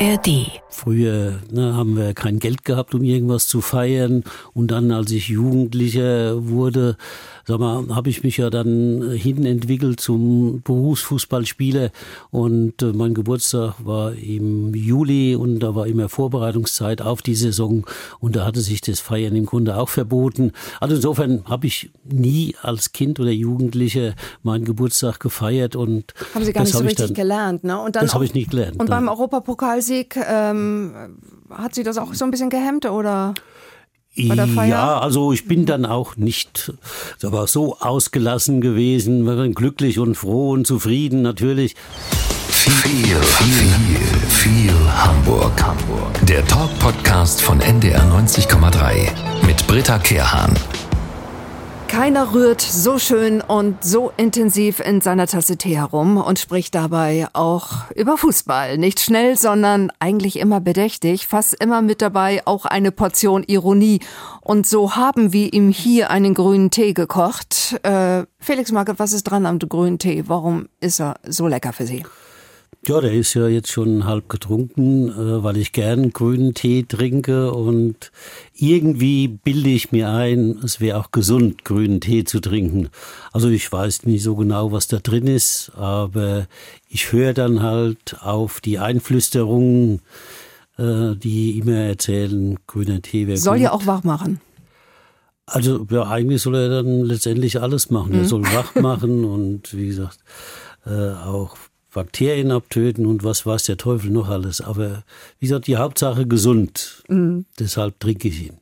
ARD. Früher ne, haben wir kein Geld gehabt, um irgendwas zu feiern. Und dann, als ich Jugendlicher wurde, sag mal, habe ich mich ja dann hin entwickelt zum Berufsfußballspieler. Und äh, mein Geburtstag war im Juli und da war immer Vorbereitungszeit auf die Saison. Und da hatte sich das Feiern im Grunde auch verboten. Also insofern habe ich nie als Kind oder Jugendlicher meinen Geburtstag gefeiert. Und haben Sie gar nicht so richtig dann, gelernt, ne? Und dann das habe ich nicht gelernt. Und nein. beim Europapokalsieg ähm, hat Sie das auch so ein bisschen gehemmt oder? Ja, also ich bin dann auch nicht aber so ausgelassen gewesen, glücklich und froh und zufrieden natürlich. Viel, viel, viel Hamburg. Hamburg. Der Talk-Podcast von NDR 90,3 mit Britta Kehrhahn. Keiner rührt so schön und so intensiv in seiner Tasse Tee herum und spricht dabei auch über Fußball. Nicht schnell, sondern eigentlich immer bedächtig, fast immer mit dabei auch eine Portion Ironie. Und so haben wir ihm hier einen grünen Tee gekocht. Äh, Felix Market, was ist dran am grünen Tee? Warum ist er so lecker für Sie? Ja, der ist ja jetzt schon halb getrunken, äh, weil ich gern grünen Tee trinke und irgendwie bilde ich mir ein, es wäre auch gesund, grünen Tee zu trinken. Also ich weiß nicht so genau, was da drin ist, aber ich höre dann halt auf die Einflüsterungen, äh, die immer erzählen, grüner Tee wäre Soll gut. ja auch wach machen. Also ja, eigentlich soll er dann letztendlich alles machen. Mhm. Er soll wach machen und wie gesagt, äh, auch Bakterien abtöten und was weiß der Teufel noch alles. Aber wie gesagt, die Hauptsache gesund. Mhm. Deshalb trinke ich ihn.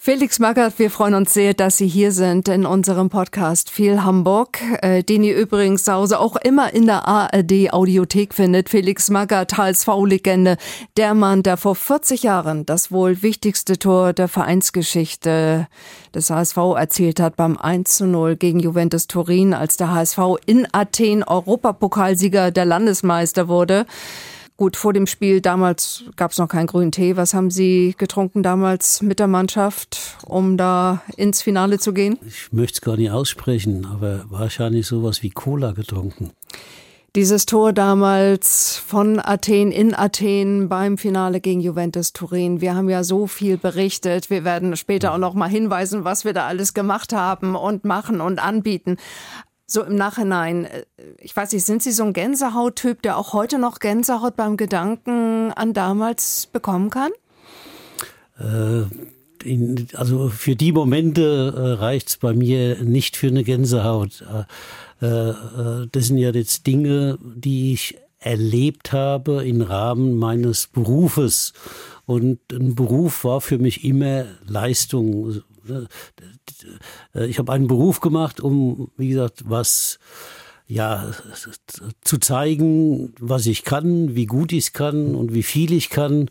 Felix Magath, wir freuen uns sehr, dass Sie hier sind in unserem Podcast Viel Hamburg, äh, den ihr übrigens zu Hause auch immer in der ARD Audiothek findet. Felix Magath, HSV-Legende, der Mann, der vor 40 Jahren das wohl wichtigste Tor der Vereinsgeschichte des HSV erzielt hat beim 1 zu 0 gegen Juventus Turin, als der HSV in Athen Europapokalsieger der Landesmeister wurde. Gut, vor dem Spiel damals gab es noch keinen grünen Tee. Was haben Sie getrunken damals mit der Mannschaft, um da ins Finale zu gehen? Ich möchte es gar nicht aussprechen, aber wahrscheinlich sowas wie Cola getrunken. Dieses Tor damals von Athen in Athen beim Finale gegen Juventus Turin. Wir haben ja so viel berichtet. Wir werden später auch noch mal hinweisen, was wir da alles gemacht haben und machen und anbieten so im Nachhinein, äh, ich weiß nicht, sind Sie so ein Gänsehauttyp, der auch heute noch Gänsehaut beim Gedanken an damals bekommen kann? Äh, in, also für die Momente äh, reicht es bei mir nicht für eine Gänsehaut. Äh, äh, das sind ja jetzt Dinge, die ich erlebt habe im Rahmen meines Berufes. Und ein Beruf war für mich immer Leistung. Äh, ich habe einen Beruf gemacht, um, wie gesagt, was ja, zu zeigen, was ich kann, wie gut ich kann und wie viel ich kann.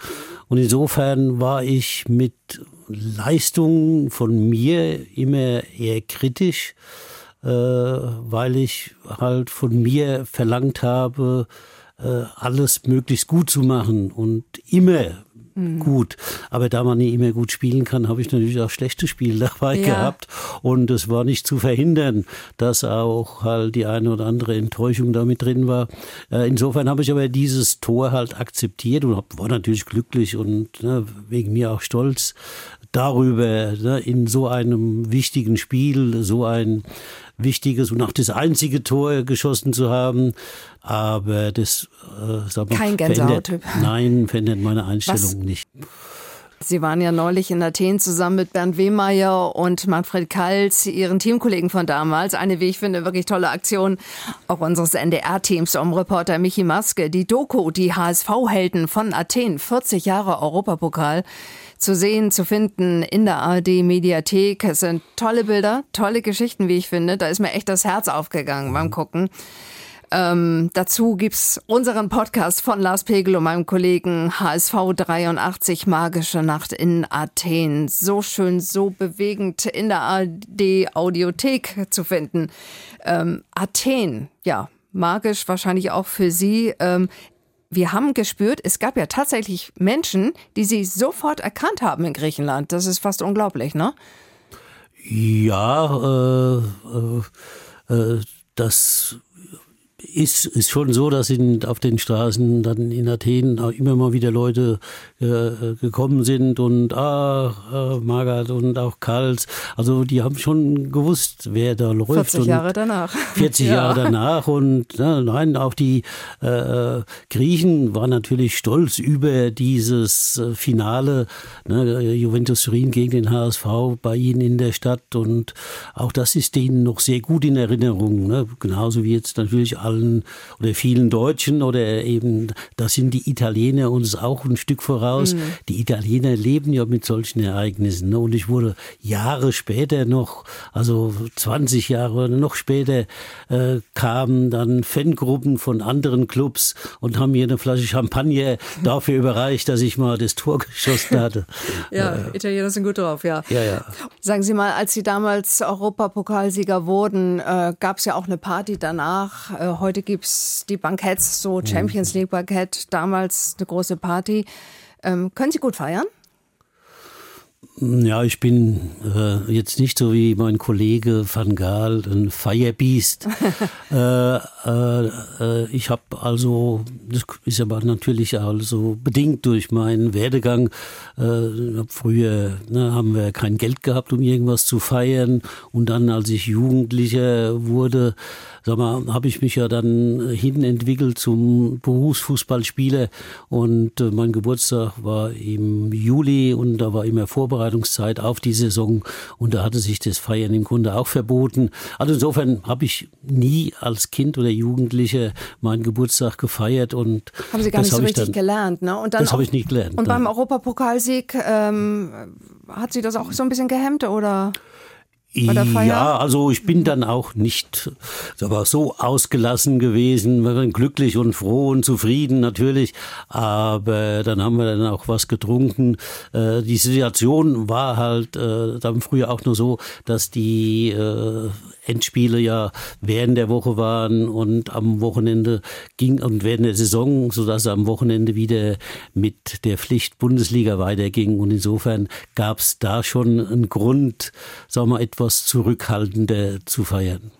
Und insofern war ich mit Leistungen von mir immer eher kritisch, äh, weil ich halt von mir verlangt habe, äh, alles möglichst gut zu machen und immer mhm. gut. Aber da man nicht immer gut spielen kann, habe ich natürlich auch schlechte Spiele dabei ja. gehabt. Und es war nicht zu verhindern, dass auch halt die eine oder andere Enttäuschung damit drin war. Äh, insofern habe ich aber dieses Tor halt akzeptiert und war natürlich glücklich und ne, wegen mir auch stolz darüber, ne, in so einem wichtigen Spiel so ein wichtiges und auch das einzige Tor geschossen zu haben. Aber das äh, sag mal, Kein Gänsehauttyp. Nein, verändert meine Einstellung Was? nicht. Sie waren ja neulich in Athen zusammen mit Bernd Wehmeier und Manfred Kals, Ihren Teamkollegen von damals. Eine, wie ich finde, wirklich tolle Aktion auch unseres NDR-Teams um Reporter Michi Maske. Die Doku, die HSV-Helden von Athen, 40 Jahre Europapokal zu sehen, zu finden in der ARD-Mediathek. Es sind tolle Bilder, tolle Geschichten, wie ich finde. Da ist mir echt das Herz aufgegangen beim Gucken. Ähm, dazu gibt's unseren Podcast von Lars Pegel und meinem Kollegen HSV 83 Magische Nacht in Athen. So schön, so bewegend in der ARD Audiothek zu finden. Ähm, Athen, ja, magisch wahrscheinlich auch für Sie. Ähm, wir haben gespürt, es gab ja tatsächlich Menschen, die sie sofort erkannt haben in Griechenland. Das ist fast unglaublich, ne? Ja, äh, äh, äh das ist, ist schon so, dass in, auf den Straßen dann in Athen auch immer mal wieder Leute äh, gekommen sind und ah, äh, Margaret und auch Karls. Also die haben schon gewusst, wer da läuft. 40 Jahre danach. 40 ja. Jahre danach und na, nein, auch die äh, Griechen waren natürlich stolz über dieses äh, Finale, ne, Juventus Turin gegen den HSV bei ihnen in der Stadt und auch das ist denen noch sehr gut in Erinnerung, ne? genauso wie jetzt natürlich allen oder vielen Deutschen oder eben, da sind die Italiener uns auch ein Stück voraus. Mhm. Die Italiener leben ja mit solchen Ereignissen. Ne? Und ich wurde Jahre später noch, also 20 Jahre oder noch später, äh, kamen dann Fangruppen von anderen Clubs und haben mir eine Flasche Champagner dafür überreicht, dass ich mal das Tor geschossen hatte. ja, äh, Italiener sind gut drauf, ja. Ja, ja. Sagen Sie mal, als Sie damals Europapokalsieger wurden, äh, gab es ja auch eine Party danach. Äh, heute gibt es die Banketts, so mhm. Champions League Bankett, damals eine große Party. Ähm, können Sie gut feiern? Ja, ich bin äh, jetzt nicht so wie mein Kollege Van Gaal, ein Firebeast. äh, äh, äh, ich habe also, das ist aber natürlich also bedingt durch meinen Werdegang. Äh, früher ne, haben wir kein Geld gehabt, um irgendwas zu feiern. Und dann, als ich Jugendlicher wurde, sag mal, habe ich mich ja dann hin entwickelt zum Berufsfußballspieler und äh, mein Geburtstag war im Juli und da war immer Vorbereitungszeit auf die Saison und da hatte sich das Feiern im Grunde auch verboten. Also insofern habe ich nie als Kind oder Jugendlicher meinen Geburtstag gefeiert und haben Sie gar nicht so richtig dann, gelernt, ne? Und dann das habe ich nicht gelernt. Und nein. beim Europapokalsieg ähm, hat Sie das auch so ein bisschen gehemmt oder? Ja, also ich bin dann auch nicht aber so ausgelassen gewesen, wir waren glücklich und froh und zufrieden natürlich, aber dann haben wir dann auch was getrunken. Äh, die Situation war halt äh, dann früher auch nur so, dass die äh, Endspiele ja während der Woche waren und am Wochenende ging und während der Saison, sodass es am Wochenende wieder mit der Pflicht Bundesliga weiterging. Und insofern gab es da schon einen Grund, sagen wir, etwas zurückhaltender zu feiern.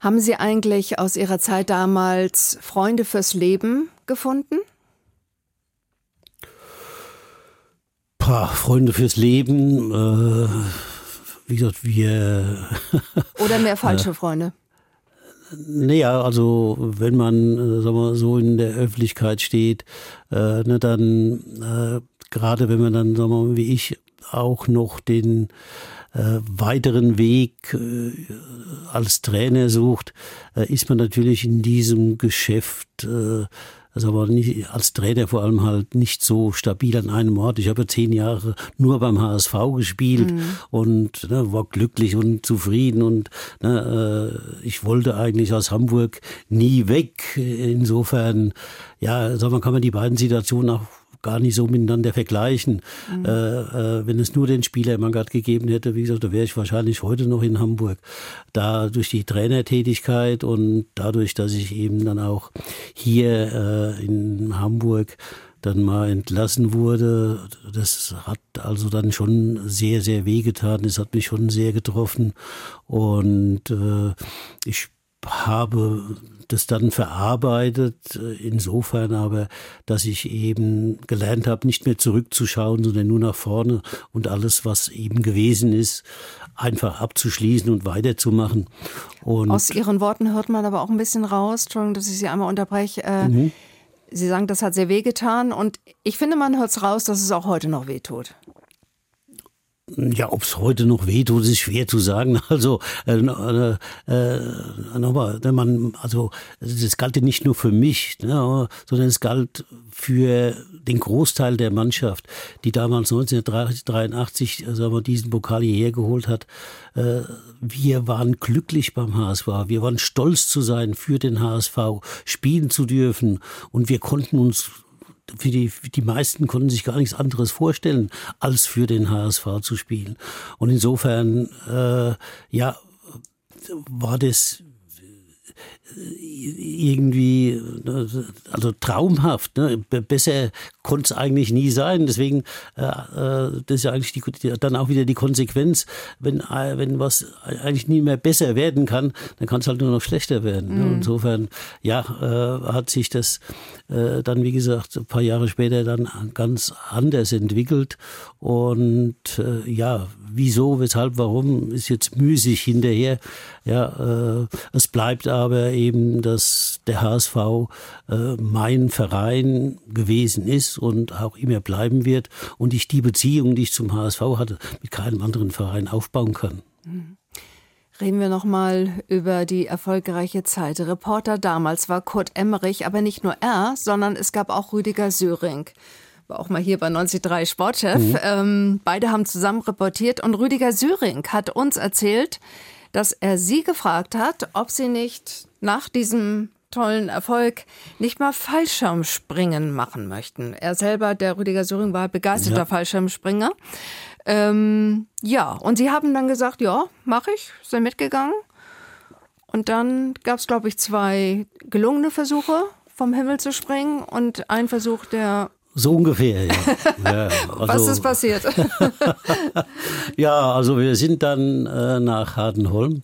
Haben Sie eigentlich aus Ihrer Zeit damals Freunde fürs Leben gefunden? Pah, Freunde fürs Leben. Äh wie gesagt, wir. Oder mehr falsche Freunde? Naja, also wenn man äh, sagen wir, so in der Öffentlichkeit steht, äh, ne, dann äh, gerade wenn man dann, sagen wir, wie ich, auch noch den äh, weiteren Weg äh, als Trainer sucht, äh, ist man natürlich in diesem Geschäft äh, also aber nicht, als Trainer vor allem halt nicht so stabil an einem Ort. Ich habe zehn Jahre nur beim HSV gespielt mhm. und ne, war glücklich und zufrieden und ne, äh, ich wollte eigentlich aus Hamburg nie weg. Insofern, ja, sag mal, kann man die beiden Situationen auch gar nicht so miteinander vergleichen. Mhm. Äh, äh, wenn es nur den Spieler im Magath gegeben hätte, wie gesagt, da wäre ich wahrscheinlich heute noch in Hamburg. Da durch die Trainertätigkeit und dadurch, dass ich eben dann auch hier äh, in Hamburg dann mal entlassen wurde, das hat also dann schon sehr, sehr wehgetan. Es hat mich schon sehr getroffen. Und äh, ich habe das dann verarbeitet, äh, insofern aber, dass ich eben gelernt habe, nicht mehr zurückzuschauen, sondern nur nach vorne und alles, was eben gewesen ist, einfach abzuschließen und weiterzumachen. Und Aus Ihren Worten hört man aber auch ein bisschen raus, Entschuldigung, dass ich Sie einmal unterbreche. Äh, mhm. Sie sagen, das hat sehr wehgetan und ich finde, man hört es raus, dass es auch heute noch wehtut. Ja, ob es heute noch wehtut, ist schwer zu sagen. Also äh, äh, äh, nochmal, wenn man, also das galt ja nicht nur für mich, ne, sondern es galt für den Großteil der Mannschaft, die damals 1983 also diesen Pokal hierher geholt hat. Äh, wir waren glücklich beim HSV. Wir waren stolz zu sein, für den HSV spielen zu dürfen und wir konnten uns für die, die meisten konnten sich gar nichts anderes vorstellen, als für den HSV zu spielen. Und insofern, äh, ja, war das irgendwie also traumhaft. Ne? Besser konnte es eigentlich nie sein. Deswegen, äh, äh, das ist ja eigentlich die, dann auch wieder die Konsequenz, wenn, äh, wenn was eigentlich nie mehr besser werden kann, dann kann es halt nur noch schlechter werden. Ne? Mhm. Insofern, ja, äh, hat sich das äh, dann, wie gesagt, ein paar Jahre später dann ganz anders entwickelt. Und äh, ja, wieso, weshalb, warum, ist jetzt müßig hinterher. Ja, äh, es bleibt aber eben, dass der HSV äh, mein Verein gewesen ist und auch immer bleiben wird und ich die Beziehung, die ich zum HSV hatte, mit keinem anderen Verein aufbauen kann. Reden wir nochmal über die erfolgreiche Zeit. Reporter damals war Kurt Emmerich, aber nicht nur er, sondern es gab auch Rüdiger Söring war auch mal hier bei 93 Sportchef. Mhm. Ähm, beide haben zusammen reportiert und Rüdiger Syring hat uns erzählt, dass er sie gefragt hat, ob sie nicht nach diesem tollen Erfolg nicht mal Fallschirmspringen machen möchten. Er selber, der Rüdiger Syring, war begeisterter ja. Fallschirmspringer. Ähm, ja, und sie haben dann gesagt, ja, mache ich, sind mitgegangen. Und dann gab es, glaube ich, zwei gelungene Versuche, vom Himmel zu springen und ein Versuch, der so ungefähr, ja. ja also, Was ist passiert? ja, also wir sind dann äh, nach Hardenholm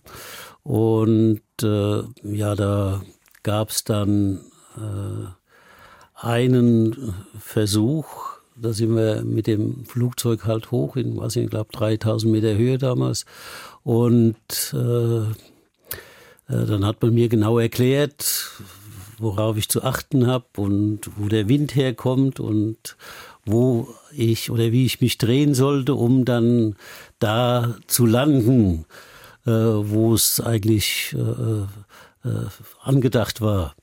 und äh, ja, da gab es dann äh, einen Versuch, da sind wir mit dem Flugzeug halt hoch in, was ich glaube, 3000 Meter Höhe damals und äh, äh, dann hat man mir genau erklärt, worauf ich zu achten habe und wo der Wind herkommt und wo ich oder wie ich mich drehen sollte, um dann da zu landen, äh, wo es eigentlich äh, äh, angedacht war.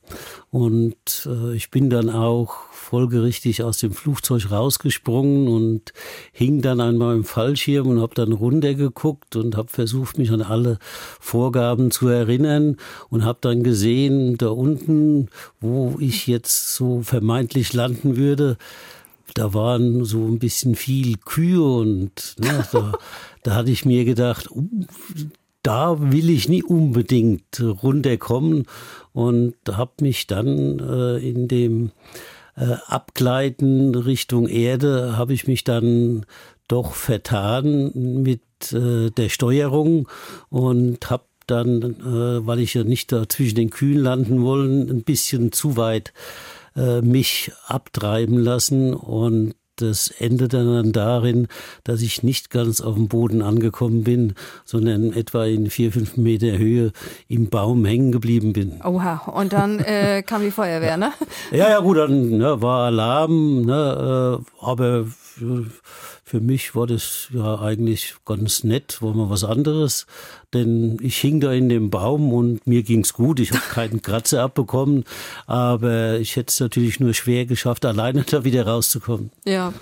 Und äh, ich bin dann auch folgerichtig aus dem Flugzeug rausgesprungen und hing dann einmal im Fallschirm und habe dann runtergeguckt und habe versucht, mich an alle Vorgaben zu erinnern und habe dann gesehen, da unten, wo ich jetzt so vermeintlich landen würde, da waren so ein bisschen viel Kühe und ne, da, da hatte ich mir gedacht, uh, da will ich nie unbedingt runterkommen und habe mich dann äh, in dem äh, Abgleiten Richtung Erde habe ich mich dann doch vertan mit äh, der Steuerung und habe dann, äh, weil ich ja nicht da zwischen den Kühen landen wollen, ein bisschen zu weit äh, mich abtreiben lassen und das endete dann darin, dass ich nicht ganz auf dem Boden angekommen bin, sondern etwa in vier, fünf Meter Höhe im Baum hängen geblieben bin. Oha, und dann äh, kam die Feuerwehr, ne? Ja, ja, gut, dann ne, war Alarm, ne, äh, aber für mich war das ja eigentlich ganz nett, war mal was anderes, denn ich hing da in dem Baum und mir ging's gut. Ich habe keinen Kratzer abbekommen, aber ich hätte es natürlich nur schwer geschafft, alleine da wieder rauszukommen. Ja.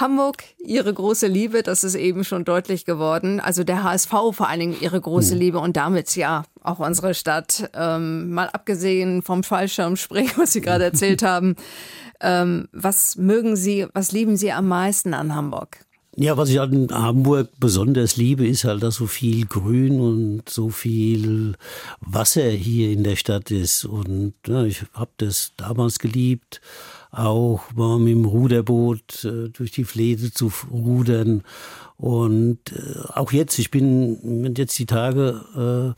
Hamburg, ihre große Liebe, das ist eben schon deutlich geworden. Also der HSV vor allen Dingen ihre große hm. Liebe und damit ja auch unsere Stadt. Ähm, mal abgesehen vom Fallschirmspringen, was Sie gerade erzählt haben. Ähm, was mögen Sie, was lieben Sie am meisten an Hamburg? Ja, was ich an Hamburg besonders liebe, ist halt, dass so viel Grün und so viel Wasser hier in der Stadt ist. Und ja, ich habe das damals geliebt, auch mal mit dem Ruderboot äh, durch die Flete zu rudern und äh, auch jetzt, ich bin jetzt die Tage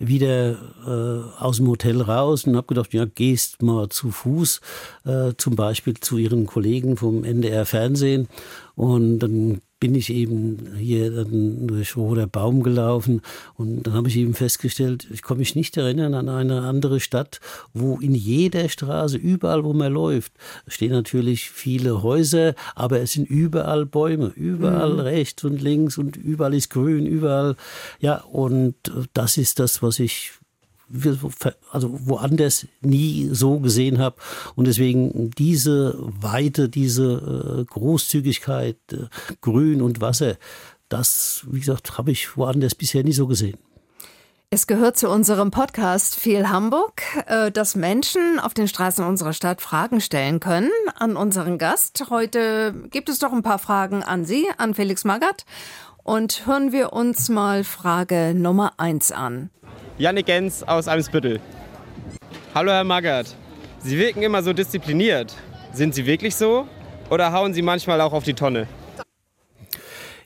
äh, wieder äh, aus dem Hotel raus und habe gedacht, ja, gehst mal zu Fuß, äh, zum Beispiel zu Ihren Kollegen vom NDR Fernsehen. Und dann bin ich eben hier durch Roder Baum gelaufen und dann habe ich eben festgestellt, ich kann mich nicht erinnern an eine andere Stadt, wo in jeder Straße, überall wo man läuft, stehen natürlich viele Häuser, aber es sind überall Bäume, überall mhm. rechts und links und überall ist grün, überall, ja, und das ist das, was ich also woanders nie so gesehen habe. Und deswegen diese Weite, diese äh, Großzügigkeit, äh, Grün und Wasser, das, wie gesagt, habe ich woanders bisher nie so gesehen. Es gehört zu unserem Podcast Viel Hamburg, äh, dass Menschen auf den Straßen unserer Stadt Fragen stellen können an unseren Gast. Heute gibt es doch ein paar Fragen an Sie, an Felix Magath. Und hören wir uns mal Frage Nummer eins an. Janik Gens aus Eimsbüttel. Hallo Herr Magath. Sie wirken immer so diszipliniert. Sind Sie wirklich so? Oder hauen Sie manchmal auch auf die Tonne?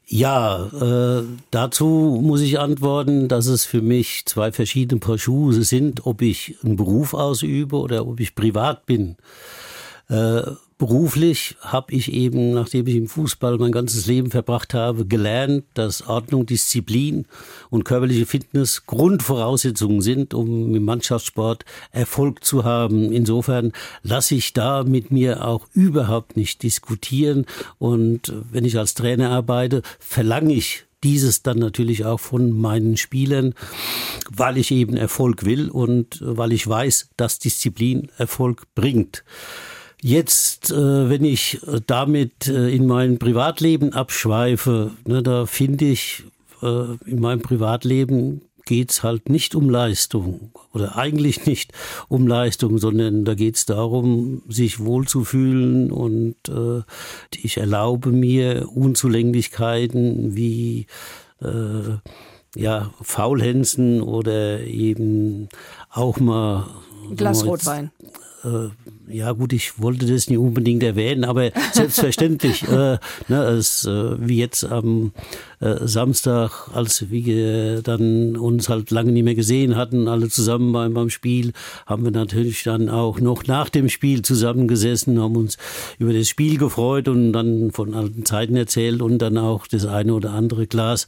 Ja, äh, dazu muss ich antworten, dass es für mich zwei verschiedene Paar Schuhe sind, ob ich einen Beruf ausübe oder ob ich privat bin. Äh, beruflich habe ich eben, nachdem ich im Fußball mein ganzes Leben verbracht habe, gelernt, dass Ordnung, Disziplin und körperliche Fitness Grundvoraussetzungen sind, um im Mannschaftssport Erfolg zu haben. Insofern lasse ich da mit mir auch überhaupt nicht diskutieren. Und wenn ich als Trainer arbeite, verlange ich dieses dann natürlich auch von meinen Spielern, weil ich eben Erfolg will und weil ich weiß, dass Disziplin Erfolg bringt. Jetzt, äh, wenn ich damit äh, in mein Privatleben abschweife, ne, da finde ich, äh, in meinem Privatleben geht's halt nicht um Leistung oder eigentlich nicht um Leistung, sondern da geht's darum, sich wohlzufühlen und äh, ich erlaube mir Unzulänglichkeiten wie äh, ja, Faulhänsen oder eben auch mal Glas Rotwein. Äh, ja gut, ich wollte das nicht unbedingt erwähnen, aber selbstverständlich, äh, ne, es, äh, wie jetzt am äh, Samstag, als wir dann uns halt lange nicht mehr gesehen hatten, alle zusammen beim, beim Spiel, haben wir natürlich dann auch noch nach dem Spiel zusammengesessen, haben uns über das Spiel gefreut und dann von alten Zeiten erzählt und dann auch das eine oder andere Glas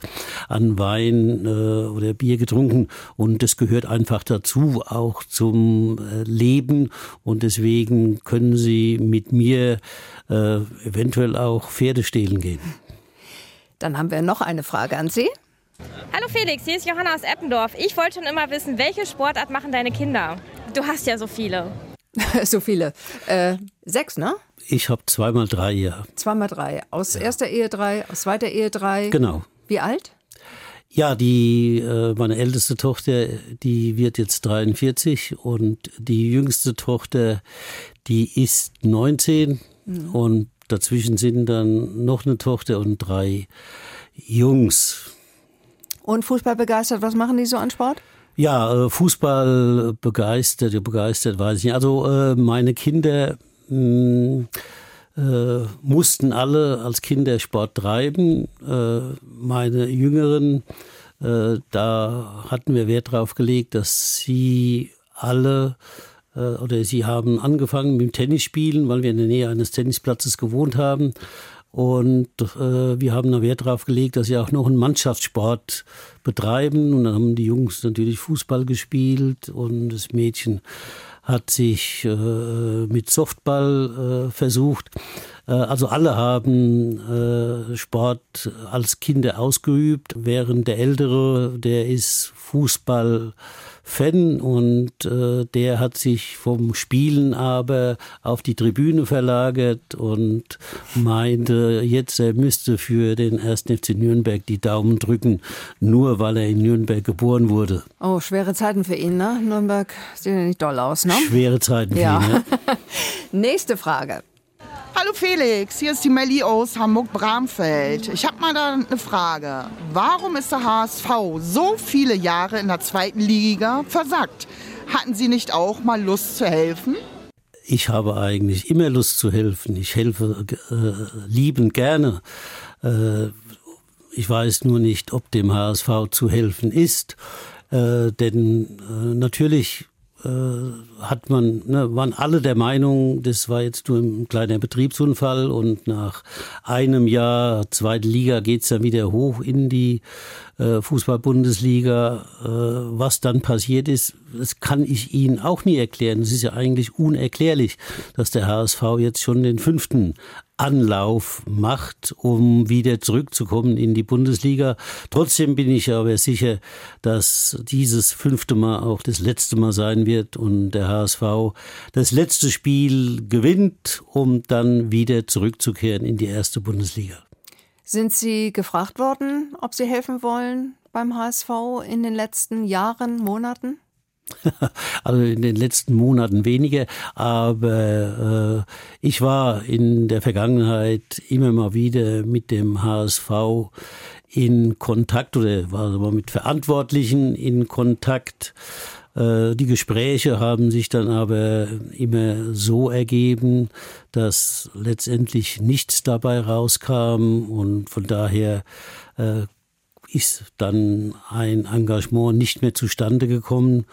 an Wein äh, oder Bier getrunken und das gehört einfach dazu, auch zum äh, Leben und deswegen können Sie mit mir äh, eventuell auch Pferde stehlen gehen. Dann haben wir noch eine Frage an Sie. Hallo Felix, hier ist Johanna aus Eppendorf. Ich wollte schon immer wissen, welche Sportart machen deine Kinder? Du hast ja so viele. so viele. Äh, sechs, ne? Ich habe zweimal drei, ja. Zweimal drei. Aus ja. erster Ehe drei, aus zweiter Ehe drei. Genau. Wie alt? Ja, die äh, meine älteste Tochter, die wird jetzt 43 und die jüngste Tochter, die ist 19 mhm. und Dazwischen sind dann noch eine Tochter und drei Jungs. Und Fußball begeistert, was machen die so an Sport? Ja, äh, Fußball begeistert, begeistert weiß ich nicht. Also äh, meine Kinder mh, hm, äh, mussten alle als Kinder Sport treiben. Meine Jüngeren, da hatten wir Wert darauf gelegt, dass sie alle äh, oder sie haben angefangen mit dem Tennisspielen, weil wir in der Nähe eines Tennisplatzes gewohnt haben. Und äh, wir haben da Wert darauf gelegt, dass sie auch noch einen Mannschaftssport betreiben. Und dann haben die Jungs natürlich Fußball gespielt und das Mädchen hat sich äh, mit Softball äh, versucht. Äh, also alle haben äh, Sport als Kinder ausgeübt, während der Ältere, der ist Fußball Fan und äh, der hat sich vom Spielen aber auf die Tribüne verlagert und meinte, jetzt er müsste für den 1. FC Nürnberg die Daumen drücken, nur weil er in Nürnberg geboren wurde. Oh, schwere Zeiten für ihn, ne? Nürnberg sieht ja nicht doll aus, ne? Schwere Zeiten ja. für ihn, ja. Nächste Frage. Hallo Felix, hier ist die Melli aus Hamburg-Bramfeld. Ich habe mal da eine Frage. Warum ist der HSV so viele Jahre in der zweiten Liga versackt? Hatten Sie nicht auch mal Lust zu helfen? Ich habe eigentlich immer Lust zu helfen. Ich helfe äh, liebend gerne. Äh, ich weiß nur nicht, ob dem HSV zu helfen ist. Äh, denn äh, natürlich äh, hat man, ne, waren alle der Meinung, das war jetzt nur ein kleiner Betriebsunfall und nach einem Jahr zweite Liga geht's dann wieder hoch in die äh, Fußball-Bundesliga. Äh, was dann passiert ist, das kann ich Ihnen auch nie erklären. Es ist ja eigentlich unerklärlich, dass der HSV jetzt schon den fünften Anlauf macht, um wieder zurückzukommen in die Bundesliga. Trotzdem bin ich aber sicher, dass dieses fünfte Mal auch das letzte Mal sein wird und der HSV das letzte Spiel gewinnt, um dann wieder zurückzukehren in die erste Bundesliga. Sind Sie gefragt worden, ob Sie helfen wollen beim HSV in den letzten Jahren, Monaten? Also in den letzten Monaten weniger, aber äh, ich war in der Vergangenheit immer mal wieder mit dem HSV in Kontakt oder war mit Verantwortlichen in Kontakt. Äh, die Gespräche haben sich dann aber immer so ergeben, dass letztendlich nichts dabei rauskam und von daher äh, ist dann ein Engagement nicht mehr zustande gekommen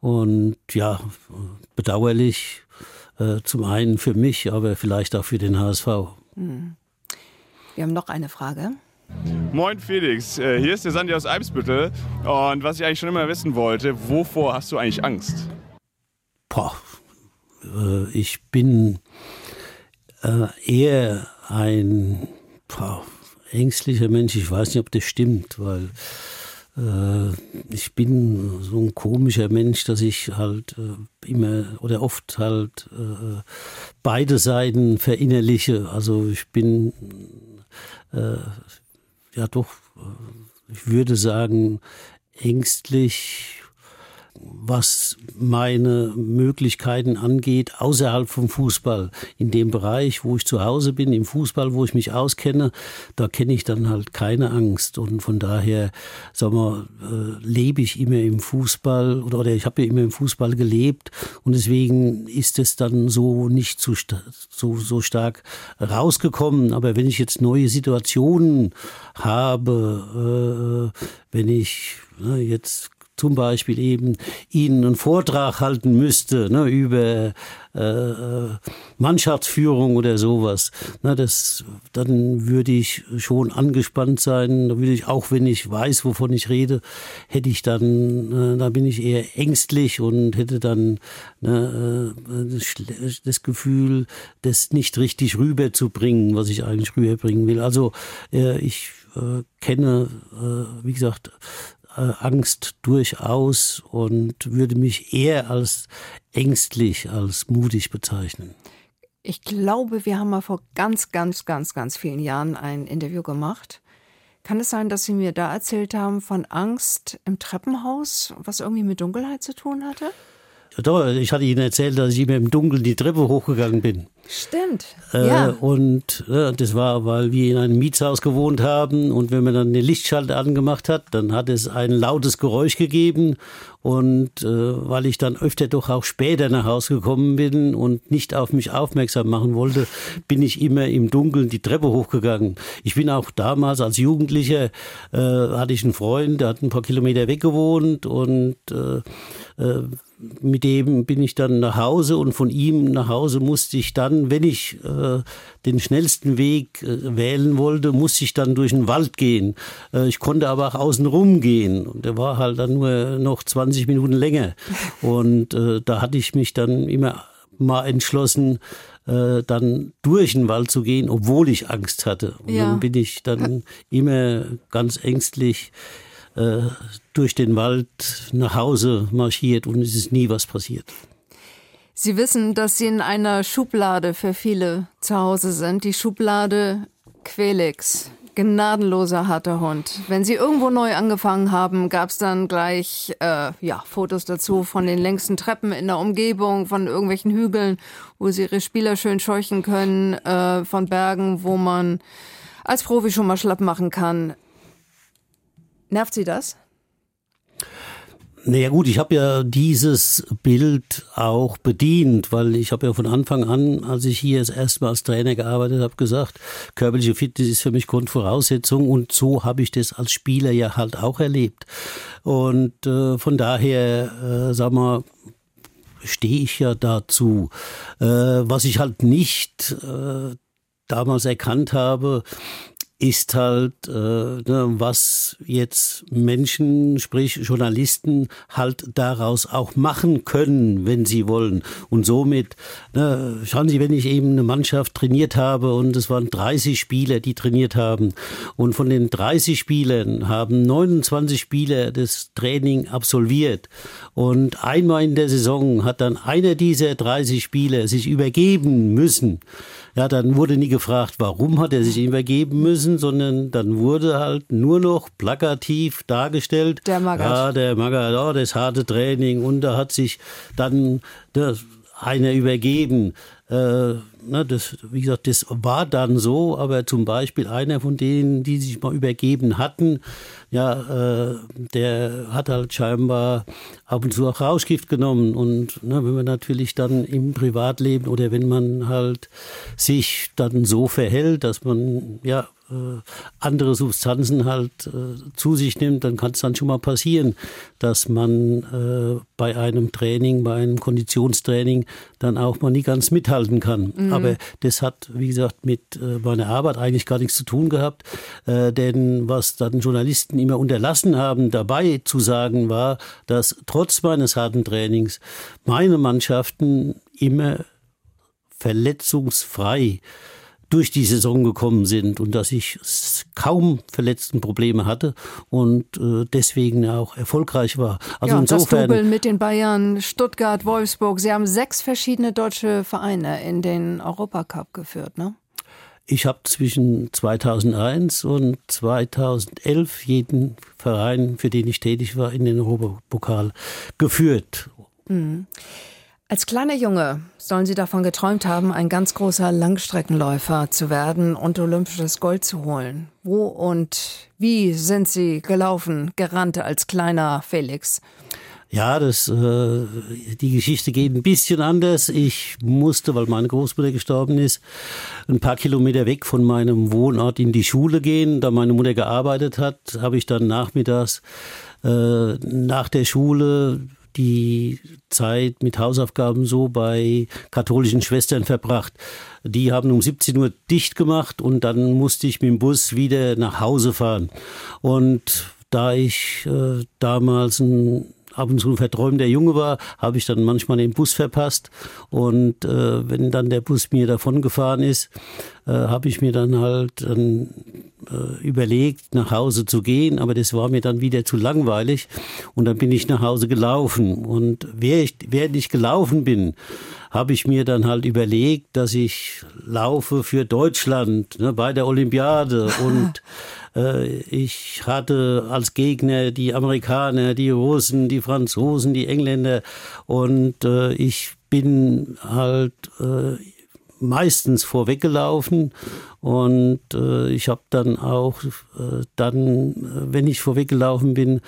und ja, bedauerlich äh, zum einen für mich, aber vielleicht auch für den HSV. Hm. Wir haben noch eine Frage. Moin Felix, äh, hier ist der Sandy aus Eibsbüttel und was ich eigentlich schon immer wissen wollte, wovor hast du eigentlich Angst? Boah, äh, ich bin äh, eher ein boah, ängstlicher Mensch. Ich weiß nicht, ob das stimmt, weil äh, ich bin so ein komischer Mensch, dass ich halt äh, immer oder oft halt äh, beide Seiten verinnerliche. Also ich bin äh, ja doch, äh, ich würde sagen, ängstlich was meine Möglichkeiten angeht, außerhalb vom Fußball. In dem Bereich, wo ich zu Hause bin, im Fußball, wo ich mich auskenne, da kenne ich dann halt keine Angst. Und von daher, sagen wir, äh, lebe ich immer im Fußball oder, oder ich habe ja immer im Fußball gelebt und deswegen ist es dann so nicht so, so, so stark rausgekommen. Aber wenn ich jetzt neue Situationen habe, äh, wenn ich ne, jetzt zum Beispiel eben Ihnen einen Vortrag halten müsste ne, über äh, Mannschaftsführung oder sowas, na, das, dann würde ich schon angespannt sein. Da würde ich, auch wenn ich weiß, wovon ich rede, hätte ich dann, äh, da bin ich eher ängstlich und hätte dann ne, äh, das, Gefühl, das nicht richtig rüberzubringen, was ich eigentlich rüberbringen will. Also äh, ich äh, kenne, äh, wie gesagt, Angst durchaus und würde mich eher als ängstlich als mutig bezeichnen. Ich glaube, wir haben mal vor ganz, ganz, ganz, ganz vielen Jahren ein Interview gemacht. Kann es sein, dass Sie mir da erzählt haben von Angst im Treppenhaus, was irgendwie mit Dunkelheit zu tun hatte? Doch, ich hatte Ihnen erzählt, dass ich immer im Dunkeln die Treppe hochgegangen bin. Stimmt. Äh, ja. Und äh, das war, weil wir in einem Mietshaus gewohnt haben und wenn man dann den Lichtschalter angemacht hat, dann hat es ein lautes Geräusch gegeben und äh, weil ich dann öfter doch auch später nach Hause gekommen bin und nicht auf mich aufmerksam machen wollte, bin ich immer im Dunkeln die Treppe hochgegangen. Ich bin auch damals als Jugendlicher, äh, hatte ich einen Freund, der hat ein paar Kilometer weg gewohnt und äh, äh, mit dem bin ich dann nach Hause und von ihm nach Hause musste ich dann, wenn ich äh, den schnellsten Weg äh, wählen wollte, musste ich dann durch den Wald gehen. Äh, ich konnte aber auch außen rum gehen und der war halt dann nur noch 20 Minuten länger. Und äh, da hatte ich mich dann immer mal entschlossen, äh, dann durch den Wald zu gehen, obwohl ich Angst hatte. Und ja. dann bin ich dann immer ganz ängstlich äh, durch den Wald nach Hause marschiert und es ist nie was passiert. Sie wissen, dass Sie in einer Schublade für viele zu Hause sind, die Schublade Quelix. Gnadenloser harter Hund. Wenn Sie irgendwo neu angefangen haben, gab es dann gleich äh, ja, Fotos dazu von den längsten Treppen in der Umgebung, von irgendwelchen Hügeln, wo Sie Ihre Spieler schön scheuchen können, äh, von Bergen, wo man als Profi schon mal schlapp machen kann. Nervt Sie das? Naja gut, ich habe ja dieses Bild auch bedient, weil ich habe ja von Anfang an, als ich hier das erste Mal als Trainer gearbeitet habe, gesagt, körperliche Fitness ist für mich Grundvoraussetzung und so habe ich das als Spieler ja halt auch erlebt. Und äh, von daher, äh, sag mal, stehe ich ja dazu. Äh, was ich halt nicht äh, damals erkannt habe, ist halt, äh, ne, was jetzt Menschen, sprich Journalisten, halt daraus auch machen können, wenn sie wollen. Und somit, ne, schauen Sie, wenn ich eben eine Mannschaft trainiert habe und es waren 30 Spieler, die trainiert haben und von den 30 Spielern haben 29 Spieler das Training absolviert und einmal in der Saison hat dann einer dieser 30 Spieler sich übergeben müssen. Ja, dann wurde nie gefragt, warum hat er sich übergeben müssen, sondern dann wurde halt nur noch plakativ dargestellt. Der Magath. Ja, der Magath, oh, das harte Training und da hat sich dann das, einer übergeben. Äh, ne, das, wie gesagt, das war dann so, aber zum Beispiel einer von denen, die sich mal übergeben hatten, ja, äh, der hat halt scheinbar ab und zu auch Rauschgift genommen. Und ne, wenn man natürlich dann im Privatleben oder wenn man halt sich dann so verhält, dass man ja äh, andere Substanzen halt äh, zu sich nimmt, dann kann es dann schon mal passieren, dass man äh, bei einem Training, bei einem Konditionstraining dann auch mal nie ganz mithalten kann. Mhm. Aber das hat, wie gesagt, mit äh, meiner Arbeit eigentlich gar nichts zu tun gehabt. Äh, denn was dann Journalisten immer unterlassen haben, dabei zu sagen, war, dass trotz meines harten Trainings meine Mannschaften immer verletzungsfrei durch die Saison gekommen sind und dass ich kaum verletzten Probleme hatte und äh, deswegen auch erfolgreich war. Also ja, insofern das Double mit den Bayern, Stuttgart, Wolfsburg. Sie haben sechs verschiedene deutsche Vereine in den Europacup geführt, ne? Ich habe zwischen 2001 und 2011 jeden Verein, für den ich tätig war, in den Europapokal geführt. Mhm. Als kleiner Junge sollen Sie davon geträumt haben, ein ganz großer Langstreckenläufer zu werden und olympisches Gold zu holen. Wo und wie sind Sie gelaufen, gerannt als kleiner Felix? Ja, das, äh, die Geschichte geht ein bisschen anders. Ich musste, weil meine Großmutter gestorben ist, ein paar Kilometer weg von meinem Wohnort in die Schule gehen. Da meine Mutter gearbeitet hat, habe ich dann nachmittags äh, nach der Schule die Zeit mit Hausaufgaben so bei katholischen Schwestern verbracht. Die haben um 17 Uhr dicht gemacht und dann musste ich mit dem Bus wieder nach Hause fahren. Und da ich äh, damals ein ab und zu ein verträumter Junge war, habe ich dann manchmal den Bus verpasst. Und äh, wenn dann der Bus mir davon gefahren ist, äh, habe ich mir dann halt dann, äh, überlegt, nach Hause zu gehen. Aber das war mir dann wieder zu langweilig. Und dann bin ich nach Hause gelaufen. Und während ich gelaufen bin, habe ich mir dann halt überlegt, dass ich laufe für Deutschland ne, bei der Olympiade und ich hatte als Gegner die Amerikaner, die Russen, die Franzosen, die Engländer und äh, ich bin halt äh, meistens vorweggelaufen und äh, ich habe dann auch äh, dann, wenn ich vorweggelaufen bin,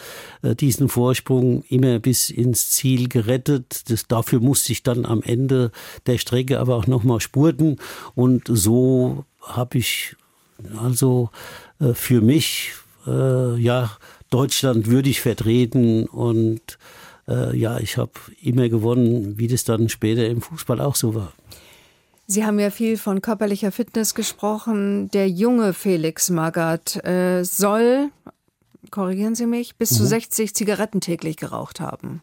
äh, diesen Vorsprung immer bis ins Ziel gerettet. Das, dafür musste ich dann am Ende der Strecke aber auch nochmal spurten und so habe ich also äh, für mich äh, ja Deutschland würdig vertreten und äh, ja, ich habe immer gewonnen, wie das dann später im Fußball auch so war. Sie haben ja viel von körperlicher Fitness gesprochen. Der junge Felix Magath äh, soll, korrigieren Sie mich, bis mhm. zu 60 Zigaretten täglich geraucht haben.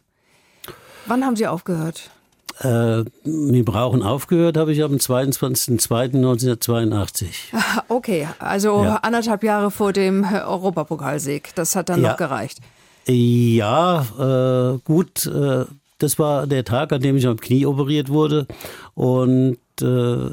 Wann haben Sie aufgehört? Äh, wir brauchen aufgehört, habe ich am 22.02.1982. Okay, also ja. anderthalb Jahre vor dem Europapokalsieg. Das hat dann ja. noch gereicht. Ja, äh, gut. Äh, das war der Tag, an dem ich am Knie operiert wurde. Und äh,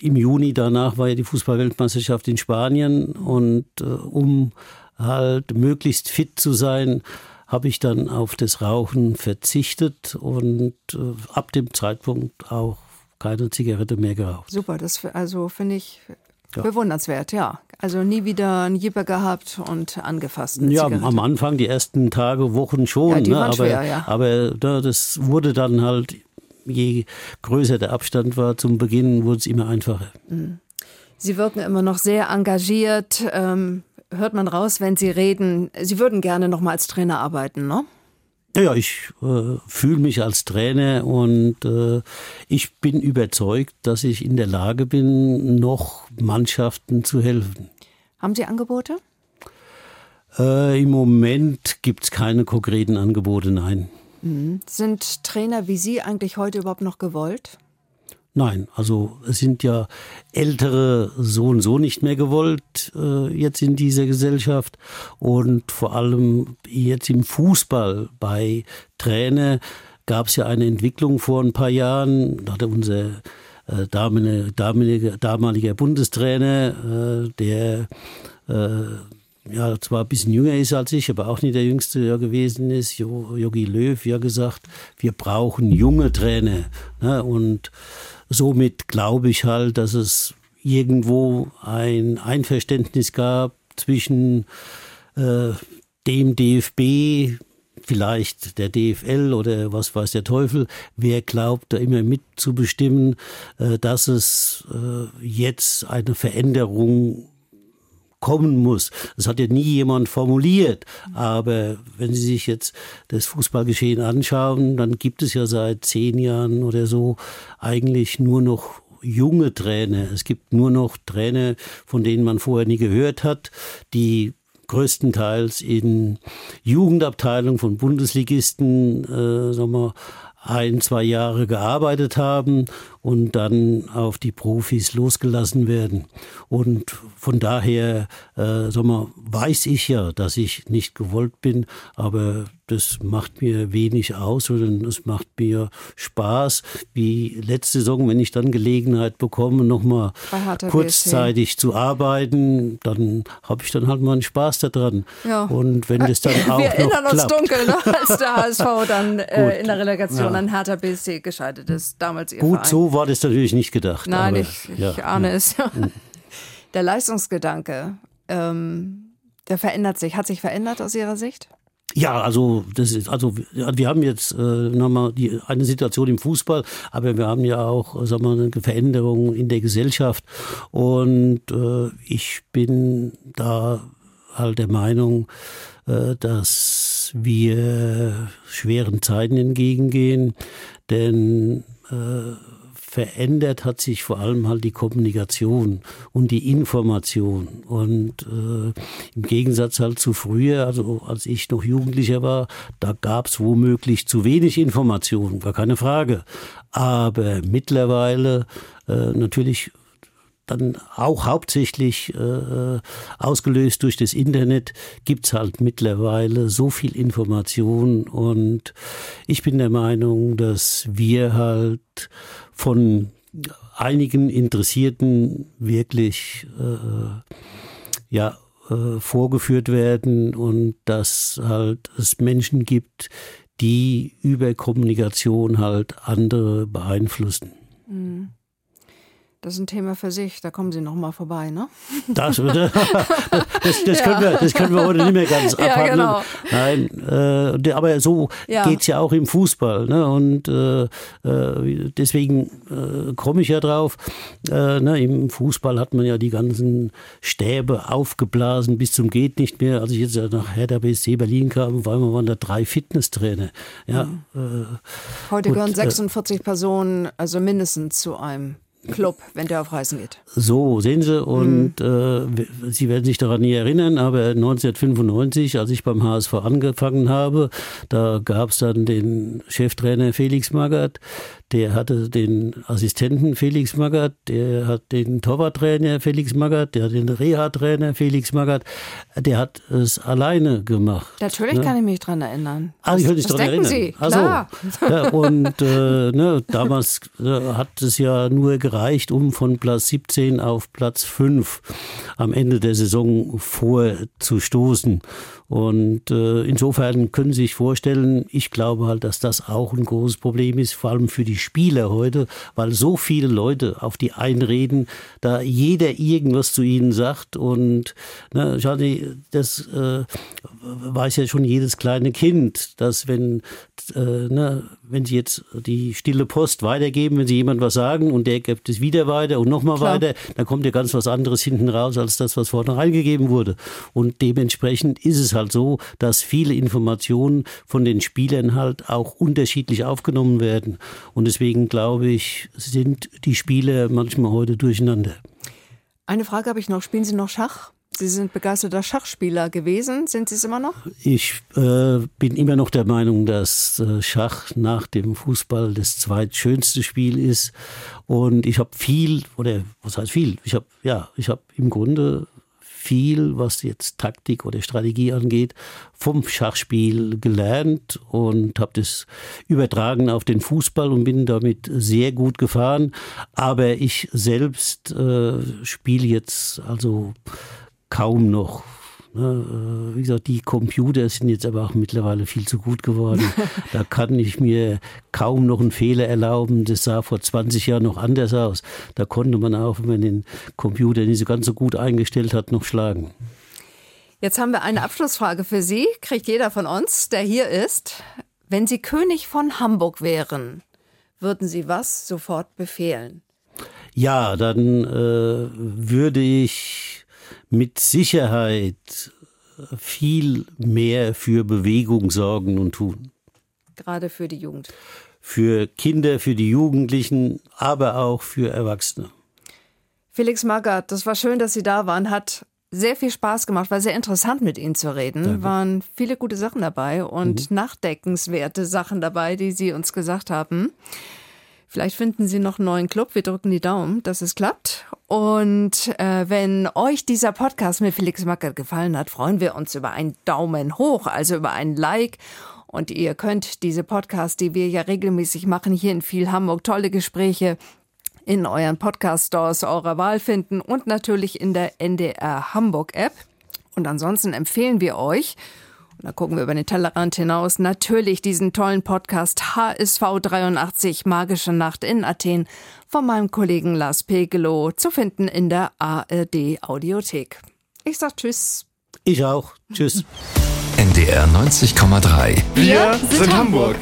im Juni danach war ja die Fußballweltmeisterschaft in Spanien. Und äh, um halt möglichst fit zu sein, habe ich dann auf das Rauchen verzichtet und äh, ab dem Zeitpunkt auch keine Zigarette mehr geraucht. Super, das also finde ich ja. bewundernswert, ja. Also nie wieder einen Jipper gehabt und angefasst. Ja, Zigarette. am Anfang, die ersten Tage, Wochen schon. Ja, ne? aber, schwer, ja. aber ne, das wurde dann halt, je größer der Abstand war zum Beginn, wurde es immer einfacher. Mhm. Sie wirken immer noch sehr engagiert. Ähm, hört man raus, wenn Sie reden, Sie würden gerne noch mal als Trainer arbeiten, ne? Ja, ich äh, fühle mich als Trainer und äh, ich bin überzeugt, dass ich in der Lage bin, noch Mannschaften zu helfen. Haben Sie Angebote? Äh, Im Moment gibt es keine konkreten Angebote, nein. Mhm. Sind Trainer wie Sie eigentlich heute überhaupt noch gewollt? Nein, also es sind ja ältere so und so nicht mehr gewollt äh, jetzt in dieser Gesellschaft und vor allem jetzt im Fußball bei Trainer gab es ja eine Entwicklung vor ein paar Jahren, da hatte unser äh, damalige, damalige, damaliger Bundestrainer, äh, der äh, ja zwar ein bisschen jünger ist als ich, aber auch nicht der jüngste der gewesen ist, Jogi Löw, ja gesagt, wir brauchen junge Trainer. Ne? Und somit glaube ich halt, dass es irgendwo ein Einverständnis gab zwischen äh, dem DFB, vielleicht der DFL oder was weiß der Teufel, wer glaubt, da immer mitzubestimmen, äh, dass es äh, jetzt eine Veränderung kommen muss. Das hat ja nie jemand formuliert. Aber wenn Sie sich jetzt das Fußballgeschehen anschauen, dann gibt es ja seit zehn Jahren oder so eigentlich nur noch junge Trainer. Es gibt nur noch Trainer, von denen man vorher nie gehört hat, die größtenteils in Jugendabteilungen von Bundesligisten, äh, sagen wir, ein, zwei Jahre gearbeitet haben und dann auf die Profis losgelassen werden. Und von daher, äh, sag mal, weiß ich ja, dass ich nicht gewollt bin, aber das macht mir wenig aus, sondern es macht mir Spaß, wie letzte Saison, wenn ich dann Gelegenheit bekomme, nochmal kurzzeitig BSC. zu arbeiten, dann habe ich dann halt mal einen Spaß daran. Ja. Und wenn das dann auch Wir erinnern uns klappt. dunkel, ne, als der HSV dann äh, in der Relegation ja. an Hertha BSC gescheitert ist, damals ihr Gut, Verein. so war das natürlich nicht gedacht. Nein, aber, ich, ich ja, ahne es. Der Leistungsgedanke, ähm, der verändert sich. Hat sich verändert aus Ihrer Sicht? Ja, also das ist also wir haben jetzt äh, nochmal die eine Situation im Fußball, aber wir haben ja auch sagen wir, eine Veränderung in der Gesellschaft und äh, ich bin da halt der Meinung, äh, dass wir schweren Zeiten entgegengehen, denn äh, verändert hat sich vor allem halt die Kommunikation und die Information. Und äh, im Gegensatz halt zu früher, also als ich noch Jugendlicher war, da gab es womöglich zu wenig Information, gar keine Frage. Aber mittlerweile äh, natürlich dann auch hauptsächlich äh, ausgelöst durch das Internet gibt's halt mittlerweile so viel Information und ich bin der Meinung, dass wir halt von einigen Interessierten wirklich äh, ja äh, vorgeführt werden und dass halt es Menschen gibt, die über Kommunikation halt andere beeinflussen. Mhm. Das ist ein Thema für sich, da kommen Sie noch mal vorbei, ne? Das, das, das, können, wir, das können wir heute nicht mehr ganz abhandeln. Ja, genau. Nein, äh, aber so ja. geht's ja auch im Fußball. Ne? Und äh, äh deswegen äh, komme ich ja drauf. Äh, ne? Im Fußball hat man ja die ganzen Stäbe aufgeblasen bis zum geht nicht mehr. Als ich jetzt nach Hertha BSC Berlin kam, waren da drei Fitnesstrainer. Ja, mhm. Äh, heute gehören 46 Personen, also mindestens zu einem Club, wenn der auf Reisen geht. So, sehen Sie, und mhm. äh, Sie werden sich daran nie erinnern, aber 1995, als ich beim HSV angefangen habe, da gab es dann den Cheftrainer Felix Magath, der hatte den Assistenten Felix Magath, der hat den Torwarttrainer Felix Magath, der hat den Reha-Trainer Felix Magath, der hat es alleine gemacht. Natürlich ne? kann ich mich daran erinnern. Ah, ich kann mich daran erinnern. Sie, klar. Also, ja, und äh, ne, damals äh, hat es ja nur gereicht, um von Platz 17 auf Platz 5 am Ende der Saison vorzustoßen. Und äh, insofern können Sie sich vorstellen, ich glaube halt, dass das auch ein großes Problem ist, vor allem für die Spieler heute, weil so viele Leute auf die einreden, da jeder irgendwas zu ihnen sagt. Und ne, das äh, weiß ja schon jedes kleine Kind, dass wenn, äh, ne, wenn Sie jetzt die stille Post weitergeben, wenn Sie jemand was sagen und der gibt es wieder weiter und nochmal weiter, dann kommt ja ganz was anderes hinten raus als das, was vorne reingegeben wurde. Und dementsprechend ist es halt so, dass viele Informationen von den Spielern halt auch unterschiedlich aufgenommen werden. Und deswegen glaube ich, sind die Spieler manchmal heute durcheinander. Eine Frage habe ich noch. Spielen Sie noch Schach? Sie sind begeisterter Schachspieler gewesen. Sind Sie es immer noch? Ich äh, bin immer noch der Meinung, dass äh, Schach nach dem Fußball das zweitschönste Spiel ist. Und ich habe viel, oder was heißt viel? Ich habe ja, ich habe im Grunde viel, was jetzt Taktik oder Strategie angeht, vom Schachspiel gelernt und habe das übertragen auf den Fußball und bin damit sehr gut gefahren. Aber ich selbst äh, spiele jetzt also kaum noch wie gesagt, die Computer sind jetzt aber auch mittlerweile viel zu gut geworden. da kann ich mir kaum noch einen Fehler erlauben. Das sah vor 20 Jahren noch anders aus. Da konnte man auch, wenn man den Computer nicht so ganz so gut eingestellt hat, noch schlagen. Jetzt haben wir eine Abschlussfrage für Sie. Kriegt jeder von uns, der hier ist. Wenn Sie König von Hamburg wären, würden Sie was sofort befehlen? Ja, dann äh, würde ich mit Sicherheit viel mehr für Bewegung sorgen und tun. Gerade für die Jugend. Für Kinder, für die Jugendlichen, aber auch für Erwachsene. Felix Magath, das war schön, dass Sie da waren. Hat sehr viel Spaß gemacht, war sehr interessant mit Ihnen zu reden. Danke. Waren viele gute Sachen dabei und mhm. nachdenkenswerte Sachen dabei, die Sie uns gesagt haben. Vielleicht finden Sie noch einen neuen Club. Wir drücken die Daumen, dass es klappt. Und äh, wenn euch dieser Podcast mit Felix Macker gefallen hat, freuen wir uns über einen Daumen hoch, also über ein Like. Und ihr könnt diese Podcasts, die wir ja regelmäßig machen, hier in viel Hamburg, tolle Gespräche in euren Podcast-Stores eurer Wahl finden und natürlich in der NDR Hamburg App. Und ansonsten empfehlen wir euch, da gucken wir über den Tellerrand hinaus. Natürlich diesen tollen Podcast HSV 83 Magische Nacht in Athen von meinem Kollegen Lars Pegelow zu finden in der ARD Audiothek. Ich sag Tschüss. Ich auch. Tschüss. NDR 90,3. Wir sind Hamburg.